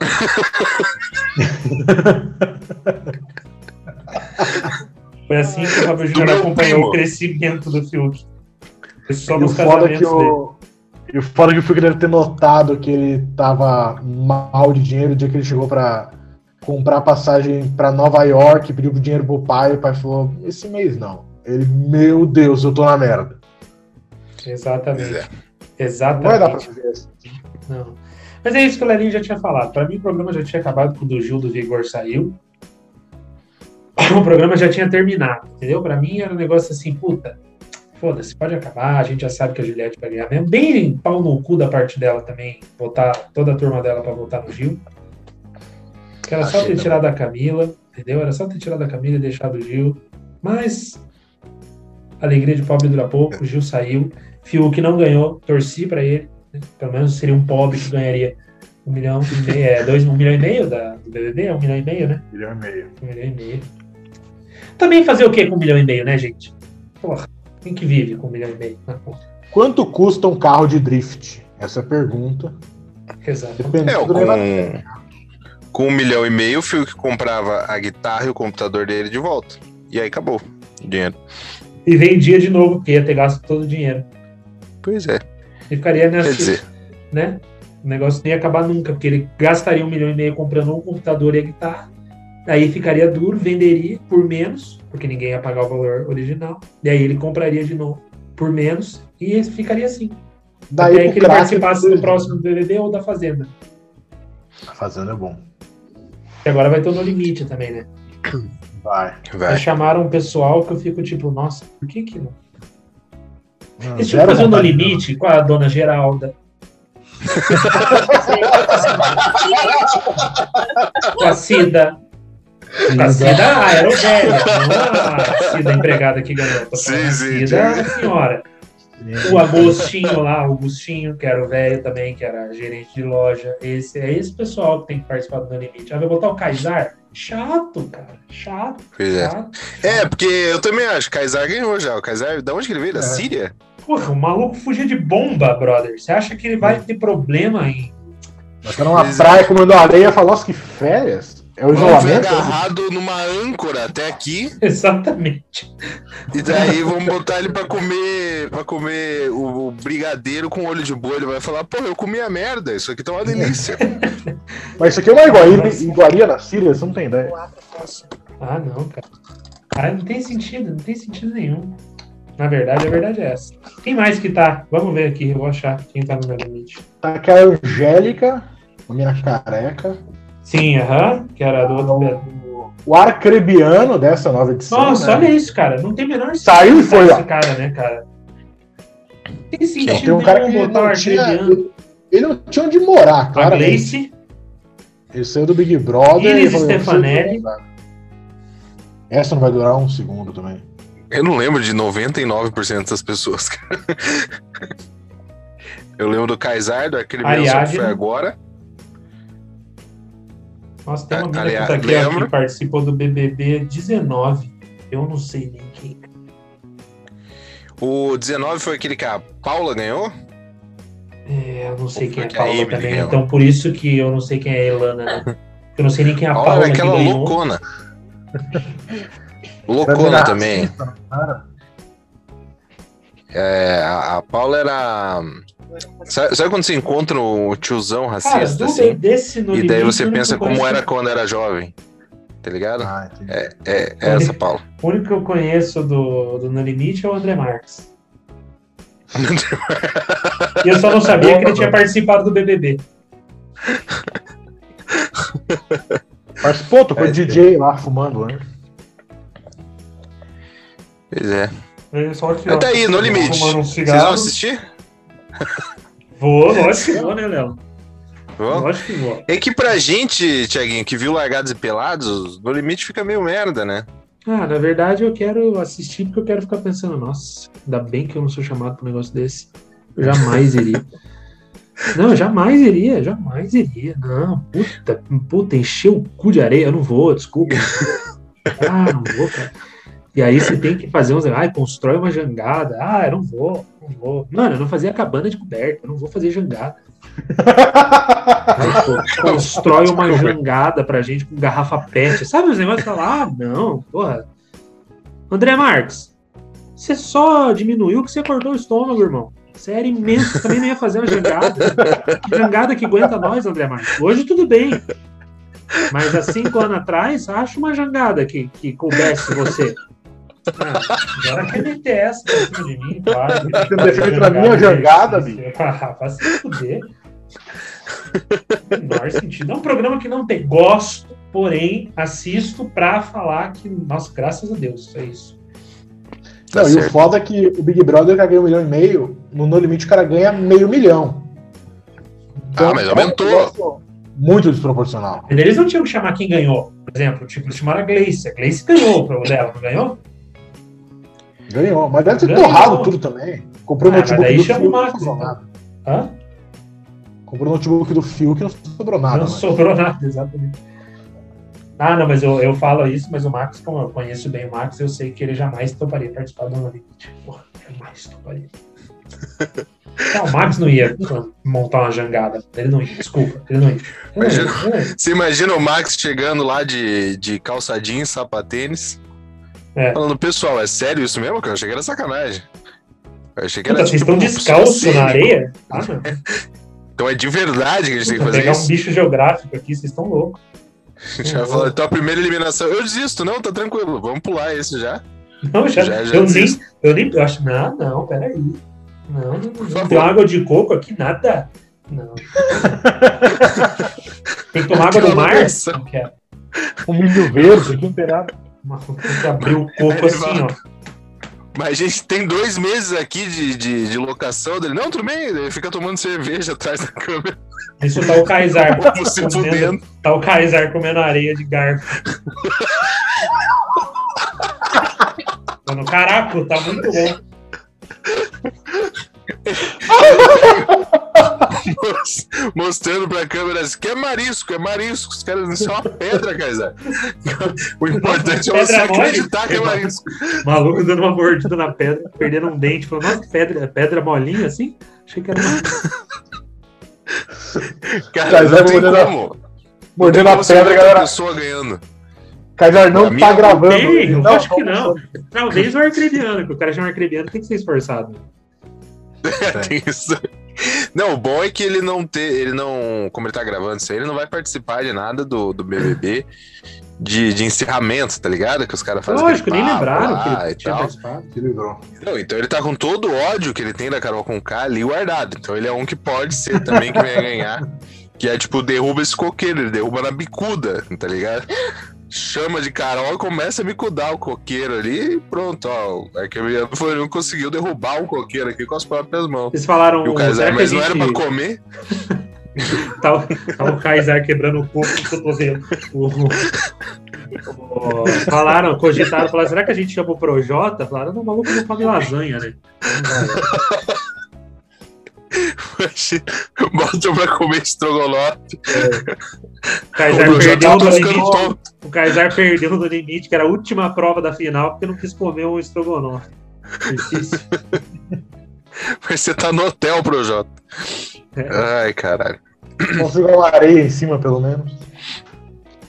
[SPEAKER 3] [laughs] Foi assim que o Fábio Júnior acompanhou
[SPEAKER 2] primo.
[SPEAKER 3] o crescimento do Fiuk. Foi só
[SPEAKER 1] E
[SPEAKER 3] nos
[SPEAKER 1] foda
[SPEAKER 3] casamentos
[SPEAKER 1] que
[SPEAKER 3] dele.
[SPEAKER 1] o. E o foda que o Fiuk deve ter notado que ele tava mal de dinheiro o dia que ele chegou pra comprar passagem pra Nova York, pediu dinheiro pro pai, o pai falou, esse mês não. Ele, meu Deus, eu tô na merda.
[SPEAKER 3] Exatamente.
[SPEAKER 2] Pois é.
[SPEAKER 1] Não
[SPEAKER 3] Exatamente.
[SPEAKER 1] vai dar pra fazer isso.
[SPEAKER 3] Não. Mas é isso que o Lelinho já tinha falado. Para mim, o programa já tinha acabado quando o Gil do Vigor saiu. [coughs] O programa já tinha terminado, entendeu? Para mim era um negócio assim, puta, foda-se, pode acabar, a gente já sabe que a Juliette vai ganhar mesmo. Bem pau no cu da parte dela também, botar toda a turma dela para votar no Gil. Que era só ter
[SPEAKER 2] não.
[SPEAKER 3] tirado a Camila, entendeu? Era só ter tirado a Camila e deixado o Gil. Mas alegria de pobre dura pouco, o Gil saiu. Fiuk não ganhou, torci para ele. né? Pelo menos seria um pobre que ganharia um milhão e meio, é, dois, um milhão e meio da, do BBB, é um milhão e meio, né?
[SPEAKER 1] Milhão e meio.
[SPEAKER 3] Um milhão e meio. Também fazer o quê com um milhão e meio, né, gente? Porra, quem que vive com um milhão e meio na conta?
[SPEAKER 1] Quanto custa um carro de drift? Essa é a pergunta.
[SPEAKER 3] Exato.
[SPEAKER 1] Depende
[SPEAKER 2] É,
[SPEAKER 1] do
[SPEAKER 2] com, com um milhão e meio, o Fiuk comprava a guitarra e o computador dele de volta. E aí acabou o dinheiro.
[SPEAKER 3] E vendia de novo, porque ia ter gasto todo o dinheiro.
[SPEAKER 2] Pois é.
[SPEAKER 3] E ficaria
[SPEAKER 2] Quer
[SPEAKER 3] nessa,
[SPEAKER 2] dizer,
[SPEAKER 3] né? O negócio não ia acabar nunca, porque ele gastaria um milhão e meio comprando um computador e a guitarra. Aí ficaria duro, venderia por menos, porque ninguém ia pagar o valor original. E aí ele compraria de novo por menos e ficaria assim.
[SPEAKER 1] Daí
[SPEAKER 3] Até que ele participasse
[SPEAKER 1] do
[SPEAKER 3] próximo BBB ou da Fazenda.
[SPEAKER 1] A Fazenda é bom.
[SPEAKER 3] Que agora vai ter o No Limite também, né?
[SPEAKER 1] Vai.
[SPEAKER 2] Vai.
[SPEAKER 3] chamaram um pessoal que eu fico tipo, nossa, por que que não?
[SPEAKER 1] Não,
[SPEAKER 3] Eles tinham que fazer o No Limite com a dona Geralda, com a Cida. Com a Cida, ah, era o velho, não a Cida empregada que ganhou.
[SPEAKER 2] Sim,
[SPEAKER 3] a
[SPEAKER 2] sim,
[SPEAKER 3] Cida,
[SPEAKER 2] sim.
[SPEAKER 3] a senhora.
[SPEAKER 1] não.
[SPEAKER 3] O Agostinho lá, o Agostinho, que era o velho também, que era gerente de loja. Esse, é esse pessoal que tem que participar do No Limite. Ah, vai botar o Kaysar? Chato, cara. Chato.
[SPEAKER 2] Pois é.
[SPEAKER 3] chato.
[SPEAKER 2] É, porque eu também acho. Kaysar ganhou já. O Kaysar, da onde que ele veio? Da
[SPEAKER 1] É.
[SPEAKER 2] Síria?
[SPEAKER 3] Porra, o maluco fugia de bomba, brother. Você acha que ele vai ter problema em.
[SPEAKER 1] Nós tá numa
[SPEAKER 2] Pois é.
[SPEAKER 1] praia comendo areia e fala, nossa, que férias. É o isolamento?
[SPEAKER 2] agarrado numa âncora até aqui. [laughs]
[SPEAKER 3] Exatamente.
[SPEAKER 2] E daí vamos botar ele pra comer para comer o, brigadeiro com olho de boi. Ele vai falar, pô, eu comi a merda, isso aqui tá uma delícia. [laughs]
[SPEAKER 1] Mas isso aqui é uma iguaria, iguaria na Síria, você não tem ideia.
[SPEAKER 3] Ah, não, cara. Ah, não tem sentido, não tem sentido nenhum. Na verdade, a verdade é essa. Quem mais que tá? Vamos ver aqui, eu vou achar quem tá no meu limite.
[SPEAKER 1] Tá aqui a Angélica, a minha careca.
[SPEAKER 3] Sim, aham, que era do outro.
[SPEAKER 1] O Arcrebiano dessa nova edição.
[SPEAKER 3] Nossa,
[SPEAKER 1] né?
[SPEAKER 3] olha isso, cara. Não tem o menor
[SPEAKER 1] Saiu e foi,
[SPEAKER 3] esse
[SPEAKER 1] ó.
[SPEAKER 3] cara, né, cara? Tem sentido
[SPEAKER 1] Tem um cara que
[SPEAKER 3] botar o
[SPEAKER 1] não tinha,
[SPEAKER 3] Arcrebiano.
[SPEAKER 1] ele não tinha onde morar,
[SPEAKER 3] A
[SPEAKER 1] cara.
[SPEAKER 3] Gleice,
[SPEAKER 1] Ele saiu do Big Brother.
[SPEAKER 3] Iris Stefanelli.
[SPEAKER 1] Essa não vai durar um segundo também.
[SPEAKER 2] Eu não lembro de 99% das pessoas, [laughs] cara. Eu lembro do Kaysar, daquele mesmo só que foi
[SPEAKER 3] Ariadne.
[SPEAKER 2] agora.
[SPEAKER 3] Nossa, tem uma
[SPEAKER 2] Ah,
[SPEAKER 3] menina que tá aqui, que participou do BBB 19. Eu não sei nem quem.
[SPEAKER 2] O 19 foi aquele que a Paula ganhou?
[SPEAKER 3] É, eu não sei
[SPEAKER 2] Ou
[SPEAKER 3] quem é
[SPEAKER 2] a
[SPEAKER 3] Paula
[SPEAKER 2] Emily
[SPEAKER 3] também.
[SPEAKER 2] ganhou?
[SPEAKER 3] Então por isso que eu não sei quem é a Elana, né? [laughs] Eu não sei nem quem é a
[SPEAKER 2] Paula
[SPEAKER 3] Paula que
[SPEAKER 2] aquela loucona. [laughs] Loucona também.
[SPEAKER 1] racista, cara.
[SPEAKER 2] É, a, a Paula era. Sabe, sabe quando você encontra o tiozão
[SPEAKER 3] Cara,
[SPEAKER 2] racista,
[SPEAKER 3] do
[SPEAKER 2] assim?
[SPEAKER 3] desse no
[SPEAKER 2] E daí você pensa como era quando era jovem. Tá ligado?
[SPEAKER 1] Ah.
[SPEAKER 2] É, é, é essa Paula.
[SPEAKER 3] O único que eu conheço do, do No Limite é o André Marques. [laughs] E eu só não sabia que ele tinha participado do BBB.
[SPEAKER 1] Com o
[SPEAKER 2] É,
[SPEAKER 1] DJ lá fumando, né?
[SPEAKER 2] Pois é.
[SPEAKER 3] É só aqui,
[SPEAKER 2] Mas tá aí, no limite. Vocês vão assistir?
[SPEAKER 3] Vou, lógico que vou, né, Léo?
[SPEAKER 2] Vão?
[SPEAKER 3] Lógico que vou.
[SPEAKER 2] É que pra gente, Tiaguinho, que viu Largados e Pelados, no limite fica meio merda, né?
[SPEAKER 3] Ah, na verdade eu quero assistir porque eu quero ficar pensando, nossa, ainda bem que eu não sou chamado pra um negócio desse. Eu jamais iria. [laughs] Não, jamais iria, jamais iria. Não, puta, puta, encher o cu de areia, eu não vou, desculpa. [laughs] Ah, não vou, cara. E aí você tem que fazer uns. Ai, constrói uma jangada. Ah, eu não vou, não vou. Mano, eu não fazia cabana de coberta, eu não vou fazer jangada. Aí, [laughs] pô, constrói uma jangada pra gente com garrafa pet. Sabe os negócios que fala, ah, não, porra. André Marques, você só diminuiu que você cortou o estômago, irmão. Você era imenso, você também não ia fazer uma jangada. Que jangada que aguenta nós, André Marques. Hoje tudo bem. Mas há cinco anos atrás, acha uma jangada que, que coubesse você. Ah, agora essa pra cima de mim, claro. [laughs]
[SPEAKER 1] Você defende pra mim a jangada, bicho?
[SPEAKER 3] Ah, vai se fuder. Menor sentido. É um programa que não tem. Gosto, porém, assisto pra falar que, nossa, graças a Deus, é isso.
[SPEAKER 2] Tá
[SPEAKER 1] não, e o foda é que o Big Brother já ganhou um milhão e meio, no No Limite o cara ganha meio milhão.
[SPEAKER 2] Ah, mas
[SPEAKER 1] é um
[SPEAKER 2] aumentou.
[SPEAKER 1] Muito desproporcional.
[SPEAKER 3] Mas Eles não tinham que chamar quem ganhou. Por exemplo, tipo, eles chamaram a Gleice. A Gleice ganhou o prova dela, não ganhou?
[SPEAKER 1] Ganhou, mas deve ter
[SPEAKER 3] Ganhou.
[SPEAKER 1] torrado tudo também. Comprou o
[SPEAKER 3] Ah,
[SPEAKER 1] notebook
[SPEAKER 3] daí
[SPEAKER 1] do
[SPEAKER 3] chama
[SPEAKER 1] Fio
[SPEAKER 3] o
[SPEAKER 1] que não
[SPEAKER 3] Max,
[SPEAKER 1] sobrou nada.
[SPEAKER 3] Hã?
[SPEAKER 1] Comprou o notebook do Fio que não sobrou nada.
[SPEAKER 3] não
[SPEAKER 1] mas-
[SPEAKER 3] sobrou nada, exatamente. Ah, não, mas eu, eu falo isso, mas o Max, como eu conheço bem o Max, eu sei que ele jamais toparia participar do No Limite. Porra, jamais toparia. [laughs] Não, o Max não ia montar uma jangada. Ele não ia, desculpa. Ele não ia. Ele
[SPEAKER 2] Imagina-
[SPEAKER 3] não ia.
[SPEAKER 2] Você imagina o Max chegando lá de, de calça jeans, sapatênis,
[SPEAKER 3] É.
[SPEAKER 2] falando, pessoal, é sério isso mesmo? Que eu achei que era sacanagem. Eu achei que era
[SPEAKER 3] Puta, vocês
[SPEAKER 2] tipo,
[SPEAKER 3] estão descalços na areia? [laughs] Ah, não.
[SPEAKER 2] Então é de verdade que a gente tem que
[SPEAKER 3] Puta,
[SPEAKER 2] fazer
[SPEAKER 3] pegar
[SPEAKER 2] isso.
[SPEAKER 3] um bicho geográfico aqui, vocês estão loucos.
[SPEAKER 2] A gente vai falar, então a primeira eliminação. Eu desisto, não, tá tranquilo. Vamos pular esse já.
[SPEAKER 3] Não, já,
[SPEAKER 2] Já- já
[SPEAKER 3] eu, nem, eu nem. Eu acho. Não, não, peraí. Não, não, não, tem água de coco aqui, nada. Não. [laughs] tem que tomar água do mar?
[SPEAKER 2] Nossa.
[SPEAKER 3] Não quero.
[SPEAKER 1] Um milho verde aqui, não
[SPEAKER 3] Uma- Tem que abrir o coco assim, ó.
[SPEAKER 2] Mas a gente tem dois meses aqui de, de, de locação dele. Não, tudo bem, ele fica tomando cerveja atrás da câmera,
[SPEAKER 3] Isso tá o Kaysar. [laughs]
[SPEAKER 2] como se
[SPEAKER 3] comendo, tá o Kaysar comendo areia de garfo. [laughs] Mano, caraca, tá muito bom. [laughs]
[SPEAKER 2] Mos- [laughs] Mostrando pra câmera assim, que é marisco, é marisco. Os caras isso é uma pedra, Kaysar. [laughs] O importante é você
[SPEAKER 3] Pedra mole.
[SPEAKER 2] acreditar que é marisco. [laughs]
[SPEAKER 3] Maluco dando uma mordida na pedra, perdendo um dente. Falou, nossa, pedra, pedra molinha assim? Achei que era.
[SPEAKER 2] Cara,
[SPEAKER 1] Kaysar
[SPEAKER 2] não
[SPEAKER 1] mordendo a-
[SPEAKER 2] como.
[SPEAKER 1] Mordendo a
[SPEAKER 2] como ser
[SPEAKER 1] pedra, galera.
[SPEAKER 2] pessoa ganhando.
[SPEAKER 1] Kaysar não tá gravando.
[SPEAKER 3] Tem, eu
[SPEAKER 1] não
[SPEAKER 3] acho que não. Talvez o arcrebiano, que o cara chama arcrebiano tem que ser esforçado.
[SPEAKER 2] Tem isso. Não, o bom é que ele não ter, ele não, como ele tá gravando isso aí, ele não vai participar de nada do, do BBB de, de encerramento, tá ligado? Que os caras fazem.
[SPEAKER 3] Lógico, nem lembraram que ele tinha participado.
[SPEAKER 2] Não, então ele tá com todo o ódio que ele tem da Carol com K ali guardado. Então ele é um que pode ser também que venha ganhar. Que é tipo, derruba esse coqueiro, ele derruba na bicuda, tá ligado? Chama de Carol e começa a bicudar o coqueiro ali e pronto, ó. O Arquebiano foi não conseguiu derrubar um coqueiro aqui com as próprias mãos.
[SPEAKER 3] Vocês falaram,
[SPEAKER 2] E o Kaysar,
[SPEAKER 3] que a
[SPEAKER 2] mas não era
[SPEAKER 3] gente-
[SPEAKER 2] pra comer? [laughs]
[SPEAKER 3] Tá, o- tá o Kaysar quebrando o corpo do cotovelo. O- o- falaram, cogitaram, falaram, será que a gente chama o Projota? Falaram, não, o maluco não come lasanha, né? Não [laughs]
[SPEAKER 2] Bota pra comer estrogonofe.
[SPEAKER 3] O Kaysar
[SPEAKER 2] O Projota
[SPEAKER 3] perdeu limite.
[SPEAKER 2] tonto.
[SPEAKER 3] O Kaysar perdeu no limite, que era a última prova da final, porque não quis comer um estrogonofe. Difícil. [laughs]
[SPEAKER 2] Mas você tá no hotel, Projota.
[SPEAKER 3] É.
[SPEAKER 2] Ai, caralho.
[SPEAKER 1] Consigo uma areia em cima, pelo menos.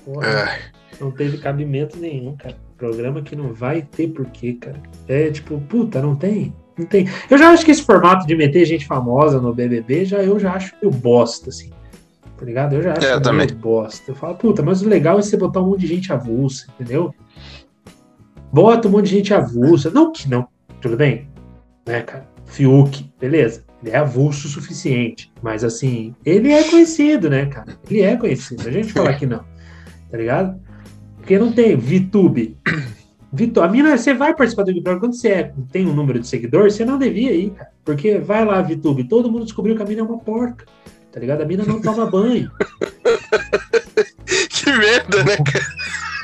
[SPEAKER 3] Porra,
[SPEAKER 2] Ai.
[SPEAKER 3] não teve cabimento nenhum, cara. Programa que não vai ter porquê, cara. É tipo, puta, não tem? Não tem. Eu já acho que esse formato de meter gente famosa no BBB, já, eu já acho meio bosta, assim. Tá ligado? Eu já acho
[SPEAKER 2] É, eu
[SPEAKER 3] meio
[SPEAKER 2] também.
[SPEAKER 3] bosta. Eu falo, puta, mas o legal é você botar um monte de gente avulsa, entendeu? Bota um monte de gente avulsa. Não que não, tudo bem? Né, cara? Fiuk, beleza. Ele é avulso o suficiente. Mas assim, ele é conhecido, né, cara? Ele é conhecido. A gente falar que não. Tá ligado? Porque não tem VTube. Vitor, a mina, você vai participar do Big Brother quando você é- tem um número de seguidores, você não devia ir, cara. Porque vai lá, VTube, todo mundo descobriu que a mina é uma porca. Tá ligado? A mina não toma banho. [laughs]
[SPEAKER 2] Que merda, né, cara?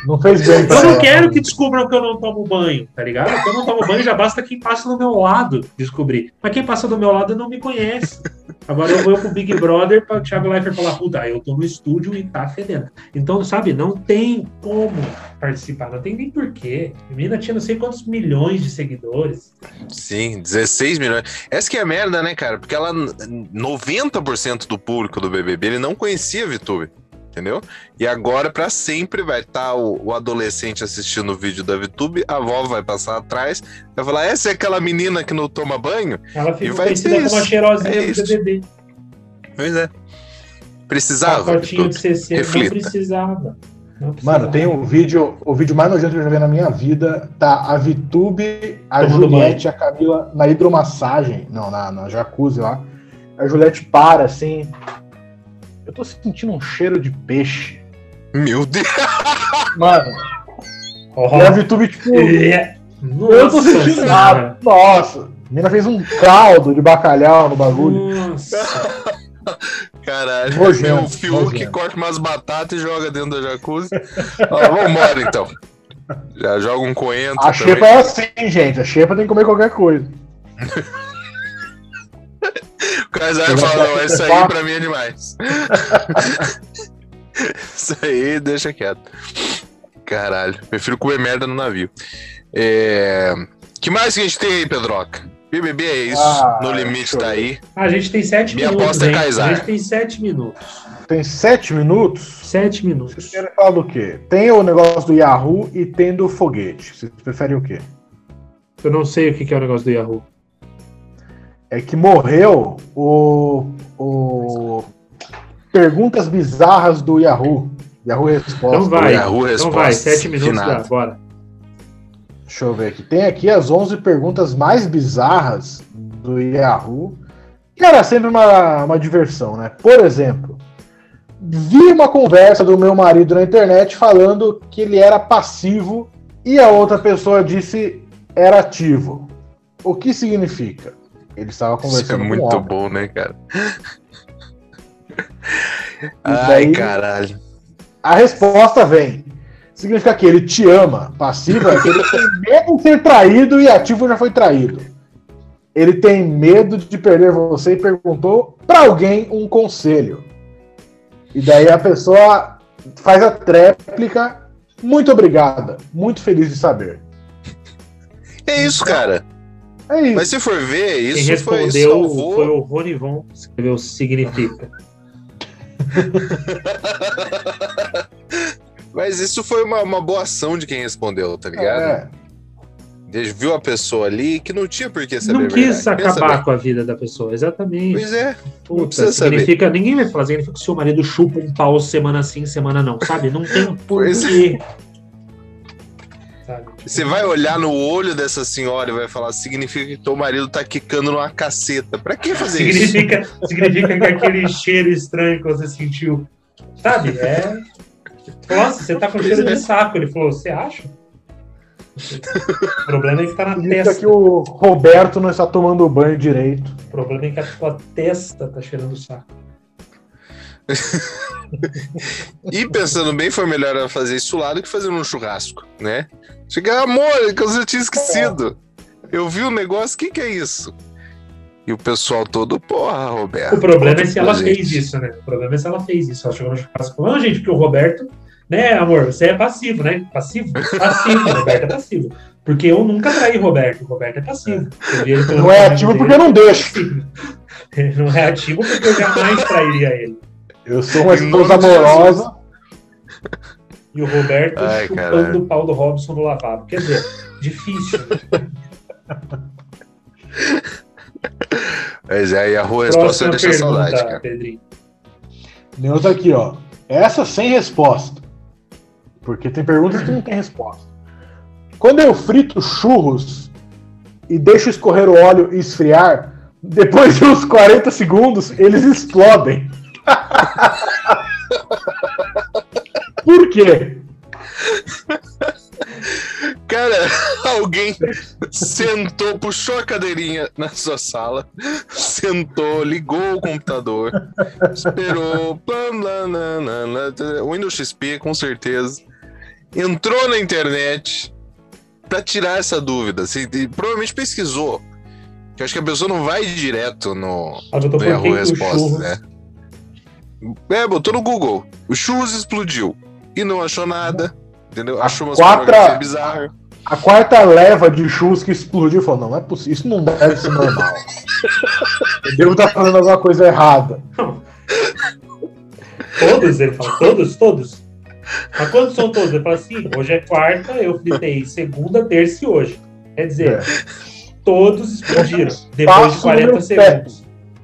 [SPEAKER 1] Não fez bem
[SPEAKER 3] Eu não quero que descubram que eu não tomo banho, tá ligado? Eu não tomo banho, já basta quem passa do meu lado descobrir. Mas quem passa do meu lado não me conhece. Agora eu vou pro Big Brother para o Thiago Leifert falar, puta, eu tô no estúdio e tá fedendo. Então, sabe, não tem como participar, não tem nem porquê. A menina tinha não sei quantos milhões de seguidores.
[SPEAKER 2] Sim, 16 milhões. Essa que é a merda, né, cara? Porque ela, 90% do público do BBB, ele não conhecia a VTube. Entendeu? E agora, pra sempre, vai estar o, o adolescente assistindo o vídeo da VTube, a avó vai passar atrás, vai falar: essa é aquela menina que não toma banho?
[SPEAKER 3] Ela
[SPEAKER 2] E
[SPEAKER 3] ficou
[SPEAKER 2] vai ser
[SPEAKER 3] como a
[SPEAKER 2] isso.
[SPEAKER 3] cheirosinha
[SPEAKER 2] É
[SPEAKER 3] do
[SPEAKER 2] isso.
[SPEAKER 3] BBB.
[SPEAKER 2] Pois é. Precisava.
[SPEAKER 3] Pacotinho de. CC, não
[SPEAKER 2] Reflita.
[SPEAKER 3] precisava. Não precisava.
[SPEAKER 1] Mano, tem um vídeo, o vídeo mais nojento que eu já vi na minha vida, tá a Vitube, a
[SPEAKER 3] Tomando
[SPEAKER 1] Juliette e a Camila na hidromassagem, não, na, na jacuzzi lá. A Juliette para assim. Eu tô sentindo um cheiro de peixe.
[SPEAKER 2] Meu Deus!
[SPEAKER 1] Mano,
[SPEAKER 3] Ó,
[SPEAKER 1] e a Vitube, tipo,
[SPEAKER 3] é.
[SPEAKER 1] eu tô
[SPEAKER 3] Nossa
[SPEAKER 1] sentindo nada. Nossa, a menina fez um caldo de bacalhau no bagulho.
[SPEAKER 3] Nossa. [laughs]
[SPEAKER 2] Caralho,
[SPEAKER 1] Nojento,
[SPEAKER 2] o Fiuk
[SPEAKER 1] nojento.
[SPEAKER 2] corta umas batatas e joga dentro da jacuzzi. Ó, vambora então. Já joga um coentro.
[SPEAKER 1] A
[SPEAKER 2] também.
[SPEAKER 1] xepa é assim, gente. A xepa tem que comer qualquer coisa. [laughs]
[SPEAKER 2] O Kaysar não, isso aí
[SPEAKER 1] falar.
[SPEAKER 2] pra mim é demais. [laughs] isso aí deixa quieto. Caralho, prefiro comer merda no navio. É... que mais que a gente tem aí, Pedroca? BBB é isso,
[SPEAKER 1] Ah,
[SPEAKER 2] no limite tá aí.
[SPEAKER 3] A gente tem sete
[SPEAKER 2] Minha
[SPEAKER 3] minutos.
[SPEAKER 2] aposta é.
[SPEAKER 3] A gente tem sete minutos.
[SPEAKER 1] Tem sete minutos.
[SPEAKER 3] Sete
[SPEAKER 1] Vocês
[SPEAKER 3] minutos.
[SPEAKER 1] querem falar do quê? Tem o negócio do Yahoo e tem do foguete. Vocês preferem o quê?
[SPEAKER 3] Eu não sei o que que é o negócio do Yahoo.
[SPEAKER 1] É que morreu o. o Perguntas bizarras do Yahoo. Yahoo Resposta.
[SPEAKER 3] Então vai.
[SPEAKER 2] Yahoo
[SPEAKER 3] Então vai, sete minutos dá, bora.
[SPEAKER 1] Deixa eu ver aqui. Tem aqui as 11 perguntas mais bizarras do Yahoo. Que era sempre uma, uma diversão, né? Por exemplo, vi uma conversa do meu marido na internet falando que ele era passivo e a outra pessoa disse era ativo. O que significa? Ele estava
[SPEAKER 2] Isso é
[SPEAKER 1] conversando com um
[SPEAKER 2] muito bom, né, cara? [laughs] Ai,
[SPEAKER 1] daí-
[SPEAKER 2] caralho.
[SPEAKER 1] A resposta vem. Significa que ele te ama. Passivo é que ele tem [laughs] medo de ser traído e ativo já foi traído. Ele tem medo de perder você e perguntou para alguém um conselho. E daí a pessoa faz a tréplica. Muito obrigada. Muito feliz de saber.
[SPEAKER 2] É isso, cara.
[SPEAKER 1] É isso.
[SPEAKER 2] Mas se for ver,
[SPEAKER 3] Quem
[SPEAKER 2] isso foi
[SPEAKER 3] respondeu
[SPEAKER 2] salvou.
[SPEAKER 3] foi o Rony Von, que escreveu significa. [laughs]
[SPEAKER 2] Mas isso foi uma, uma boa ação de quem respondeu, tá ligado?
[SPEAKER 1] É.
[SPEAKER 2] Viu a pessoa ali que não tinha por que saber
[SPEAKER 3] Não quis
[SPEAKER 2] verdade.
[SPEAKER 3] Acabar com a vida da pessoa, exatamente.
[SPEAKER 2] Pois é.
[SPEAKER 3] Puta,
[SPEAKER 2] precisa saber.
[SPEAKER 3] significa, ninguém vai falar, significa que o seu marido chupa um pau semana sim, semana não, sabe? Não tem
[SPEAKER 2] Pois é.
[SPEAKER 3] porquê. [laughs] Sabe?
[SPEAKER 2] Você vai olhar no olho dessa senhora e vai falar, significa que teu marido tá quicando numa caceta. Pra que fazer isso?
[SPEAKER 3] Significa, significa que aquele cheiro estranho que você sentiu, sabe? É. Nossa, você tá com cheiro de saco. Ele falou, você acha? O problema é que tá na
[SPEAKER 1] Significa
[SPEAKER 3] testa.
[SPEAKER 1] que o Roberto não está tomando banho direito.
[SPEAKER 3] O problema é que a tua testa tá cheirando saco. [laughs]
[SPEAKER 2] E pensando bem, foi melhor ela fazer isso lá do que fazer num churrasco, né? Chegar, amor, que eu já tinha esquecido. Eu vi o negócio, o que, que é isso? E o pessoal todo, porra, Roberto.
[SPEAKER 3] O problema é se ela
[SPEAKER 2] gente.
[SPEAKER 3] fez isso, né? O problema é se ela fez isso. Ela chegou no churrasco e falou, não, gente, porque o Roberto, né, amor, você é passivo, né? Passivo? Passivo, o Roberto é passivo. Porque eu nunca traí Roberto, o Roberto é passivo.
[SPEAKER 1] Não é ativo
[SPEAKER 3] dele,
[SPEAKER 1] porque eu não deixo. [laughs]
[SPEAKER 3] não é ativo porque eu jamais trairia ele.
[SPEAKER 1] Eu sou uma esposa amorosa.
[SPEAKER 3] E o Roberto
[SPEAKER 2] Ai,
[SPEAKER 3] chupando
[SPEAKER 2] caralho.
[SPEAKER 3] o pau do Robson no lavabo. Quer dizer, difícil. [laughs]
[SPEAKER 2] Mas aí a rua resposta deixa saudade, cara.
[SPEAKER 3] Pedrinho.
[SPEAKER 1] Neuza aqui, ó. Essa sem resposta. Porque tem perguntas que não tem resposta. Quando eu frito churros e deixo escorrer o óleo e esfriar, depois de uns 40 segundos, eles explodem. [laughs] Por quê? [laughs]
[SPEAKER 2] Cara, alguém sentou, puxou a cadeirinha na sua sala, sentou, ligou o computador, esperou, o Windows XP, com certeza, entrou na internet pra tirar essa dúvida. Assim, provavelmente pesquisou. Que acho que a pessoa não vai direto no,
[SPEAKER 3] botou
[SPEAKER 2] no Yahoo Resposta, né? É, botou no Google. O churros explodiu. E não achou nada. Entendeu? Achou umas
[SPEAKER 1] quatro-
[SPEAKER 2] coreografias bizarras.
[SPEAKER 1] A quarta leva de churros que explodiu falou: não, não é possível, isso não deve ser normal. [laughs] Eu devo estar fazendo alguma coisa errada.
[SPEAKER 3] Todos, ele fala, todos, todos. Mas quantos são todos? Ele fala assim, hoje é quarta, eu fritei segunda, terça e hoje. Quer dizer,
[SPEAKER 1] É.
[SPEAKER 3] todos explodiram depois de
[SPEAKER 1] Passo
[SPEAKER 3] 40
[SPEAKER 1] número
[SPEAKER 3] segundos.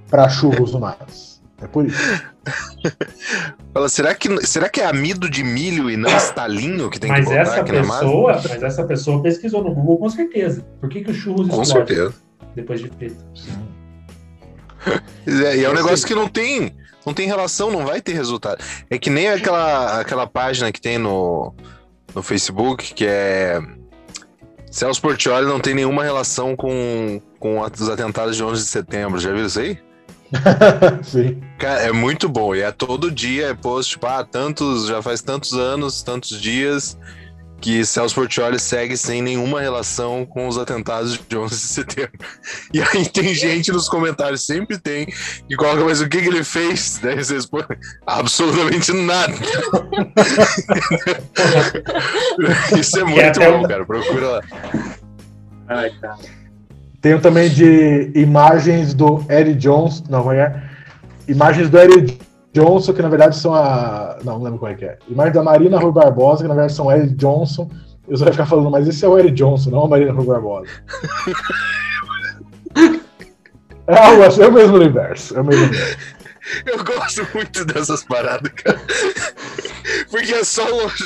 [SPEAKER 1] Para churros humanos. É por isso. [laughs]
[SPEAKER 2] Fala, será que, será que é amido de milho e não estalinho que tem
[SPEAKER 3] Mas
[SPEAKER 2] que
[SPEAKER 3] essa pessoa, mas essa pessoa pesquisou no Google com certeza. Por que, que o churros
[SPEAKER 2] Com
[SPEAKER 3] explode
[SPEAKER 2] certeza.
[SPEAKER 3] depois de frito? [laughs]
[SPEAKER 2] É, e é um negócio que não tem, não tem relação, não vai ter resultado. É que nem aquela, aquela página que tem no, no Facebook, que é. Celso Portioli não tem nenhuma relação com, com os atentados de 11 de setembro. Já viu isso aí? [laughs]
[SPEAKER 1] Sim.
[SPEAKER 2] Cara, é muito bom. E é todo dia, é post, tipo, ah, tantos, já faz tantos anos, tantos dias que Celso Portioli segue sem nenhuma relação com os atentados de 11 de setembro. E aí tem [laughs] gente nos comentários, sempre tem, que coloca, mas o que, que ele fez? Daí você responde, absolutamente nada. [laughs] Isso é muito
[SPEAKER 3] até
[SPEAKER 2] bom,
[SPEAKER 3] um-
[SPEAKER 2] cara. Procura lá.
[SPEAKER 3] Ai, cara.
[SPEAKER 1] Tenho também de imagens do Eric Johnson. Não, como é? é? Imagens do Eric Johnson, que na verdade são a. Não, não lembro como é que é. Imagens da Marina Rui Barbosa, que na verdade são Eric Johnson. Eu só vai ficar falando, mas esse é o Eric Johnson, não a Marina Rui Barbosa. [laughs] é algo assim, é o mesmo universo. É o mesmo universo.
[SPEAKER 2] Eu gosto muito dessas paradas, cara. Porque é só,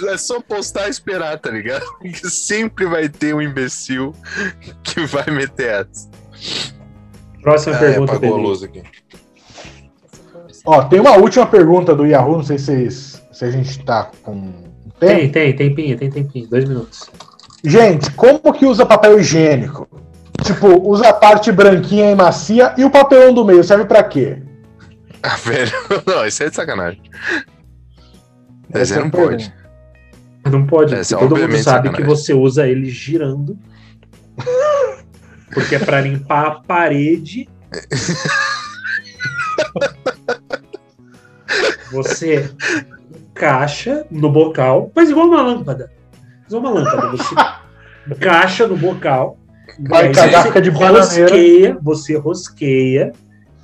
[SPEAKER 2] é só postar e esperar, tá ligado? Porque sempre vai ter um imbecil que vai meter essa.
[SPEAKER 3] Próxima
[SPEAKER 2] Ah,
[SPEAKER 3] pergunta,
[SPEAKER 2] apagou a luz aqui.
[SPEAKER 1] Ó, tem uma última pergunta do Yahoo, não sei se, vocês- se a gente tá com tempo.
[SPEAKER 3] Tem, tem, tempinho, tem tempinho. Dois minutos.
[SPEAKER 1] Gente, como que usa papel higiênico? Tipo, usa a parte branquinha e macia e o papelão do meio serve pra quê?
[SPEAKER 2] Ah, velho. [laughs] Não, isso é de sacanagem. Mas
[SPEAKER 1] Essa é
[SPEAKER 2] não pode.
[SPEAKER 3] Não pode,
[SPEAKER 2] Essa é
[SPEAKER 3] todo mundo sabe que
[SPEAKER 2] sacanagem.
[SPEAKER 3] você usa ele girando. Porque é pra limpar a parede. Você encaixa no bocal, faz igual uma lâmpada. Faz igual uma lâmpada. Você encaixa no bocal.
[SPEAKER 1] Vai
[SPEAKER 3] você
[SPEAKER 1] fica de bananeira.
[SPEAKER 3] rosqueia, você rosqueia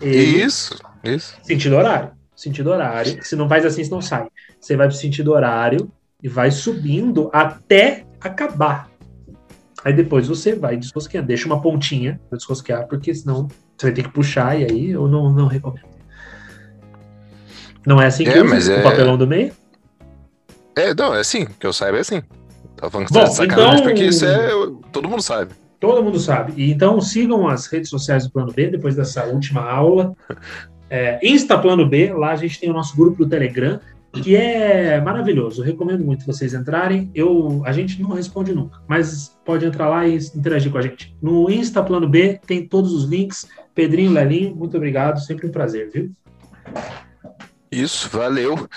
[SPEAKER 3] ele
[SPEAKER 2] Isso, isso.
[SPEAKER 3] Sentido horário. Sentido horário. Se não faz assim, você não sai. Você vai pro sentido horário e vai subindo até acabar. Aí depois você vai desrosqueando. Deixa uma pontinha pra desrosquear, porque senão você vai ter que puxar e aí eu não, não recomendo. Não é assim que
[SPEAKER 2] É,
[SPEAKER 3] usa o
[SPEAKER 2] é-
[SPEAKER 3] papelão do meio?
[SPEAKER 2] É, não, é assim, que eu saiba é assim. Tava falando que
[SPEAKER 3] Bom,
[SPEAKER 2] tá
[SPEAKER 3] então-
[SPEAKER 2] porque isso é. Todo mundo sabe.
[SPEAKER 3] Todo mundo sabe. E então sigam as redes sociais do Plano B depois dessa última aula. [laughs] É, Insta Plano B, lá a gente tem o nosso grupo do Telegram, que é maravilhoso. Eu recomendo muito vocês entrarem. Eu, a gente não responde nunca, mas pode entrar lá e interagir com a gente. No Insta Plano B tem todos os links. Pedrinho, Lelinho, muito obrigado. Sempre um prazer, viu?
[SPEAKER 2] Isso, valeu.